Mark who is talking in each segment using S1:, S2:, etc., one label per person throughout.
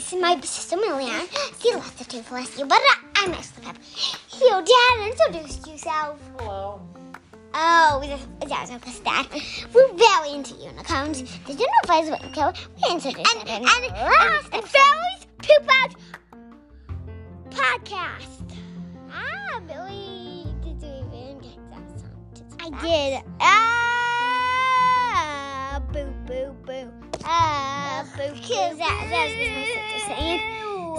S1: this is my sister Millian. She left the two for you, but I, I messed up. You, Dad, introduce yourself.
S2: Hello.
S1: Oh, that was okay, Dad. We're very into unicorns. Did you know Buzz We introduced
S3: And-
S1: it
S3: and-
S1: the last
S3: and
S1: Fairies Poop Out podcast. Ah, Billy, did you even get that song?
S3: I did. Ah, boo, boo, boo. Ah, boo,
S1: Because that, that's what my sister saying.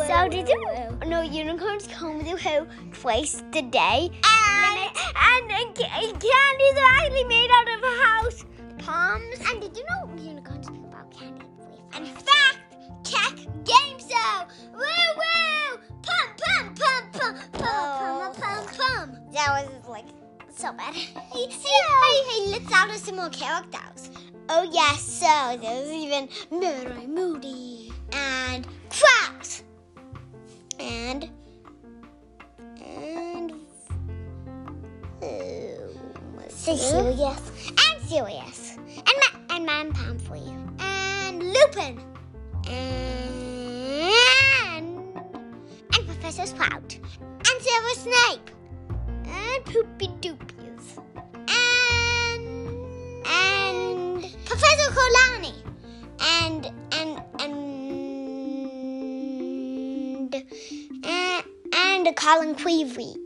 S1: So did you know unicorns come to who twice a day?
S3: And, and, and ca- candies are actually made out of house palms.
S1: And did you know unicorns poop out candy?
S3: And fact check game show. Woo woo! Pum pum pum pum pum
S1: Oh.
S3: pum pum oh. pum.
S1: That was like so bad.
S3: Hey, hey, hey, hey, let's add some more characters.
S1: Oh yes, so there's even Murray Moody and Sirius. And Sirius. And Ma- and Man Pamphlet and Lupin. And and Professor Sprout. And Silver Snape. And Poopy Doopies. And and Professor Kolani and and and and, and Colin Creevey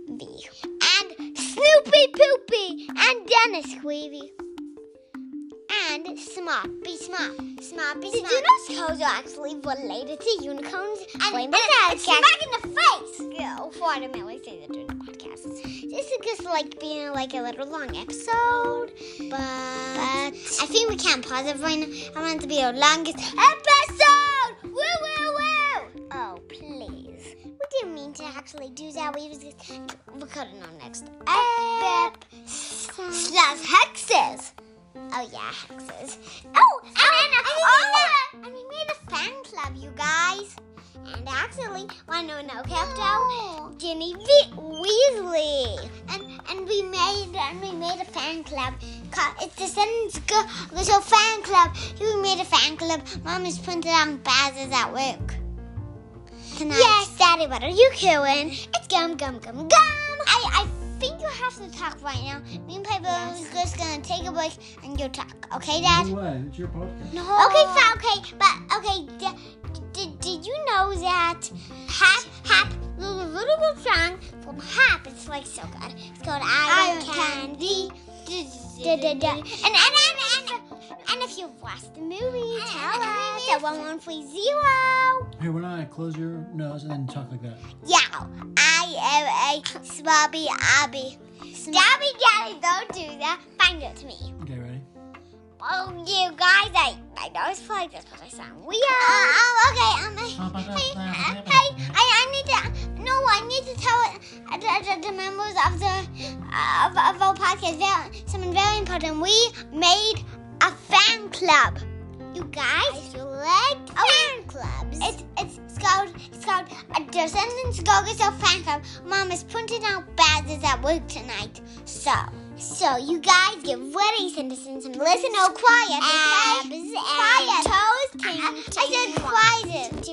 S1: and Dennis Creevey and Smart Be Smart Smart Be
S3: Did you
S1: know skulls are actually related to unicorns?
S3: And,
S1: Blame the dad
S3: smack in the face.
S1: Go for it, Millie say that during the podcast. This is just like being like a little long episode, but, I think we can't pause it right now. I want it to be the longest episode. Woo woo woo! Oh please, we didn't mean to actually do that. We was just record it on next episode.
S3: Slash hexes.
S1: Oh yeah, hexes. Oh, and, then, oh, oh and we made a fan club, you guys. And actually, to no. Captain Ginny v- Weasley, and and we made and we made a fan club. It's the Girl Little Fan Club. We made a fan club. Mom is printed on Baz's at work. Tonight. Yes, Daddy, what are you doing? It's gum, gum, gum, gum. I, I think you have to talk right now. Me and Piper are just gonna take a break and you talk. Okay, Dad?
S2: No way. It's your podcast.
S1: No. Okay, fine, okay, but okay. D- did, did you know that Hap Hap little little good song from Hap? It's like so good. It's called I,
S3: Iron
S1: Candy. Da, da, da. And, and, and, and, and if you've watched the movie, tell us at one one three zero.
S2: Here, why don't I close your nose and then talk like that?
S1: Yeah, I am a swabby abby. Stabby daddy, don't do that. Find it to me.
S2: Okay, ready?
S1: Oh, you guys, I, I know it's like this, but I sound weird. Uh, oh, okay. Um, hey, uh, hey, I, I need to, no, I need to tell uh, the, the, the members of the, uh, of, of our podcast very, something very important. We made a fan club. You guys, you like fan clubs? It's it's called it's called a Descendants Go-Go fan club. Mom is printing out badges at work tonight, so so you guys get ready, citizens, and listen. Oh, quiet, okay? quiet. Toes, uh-huh. I, I said quiet.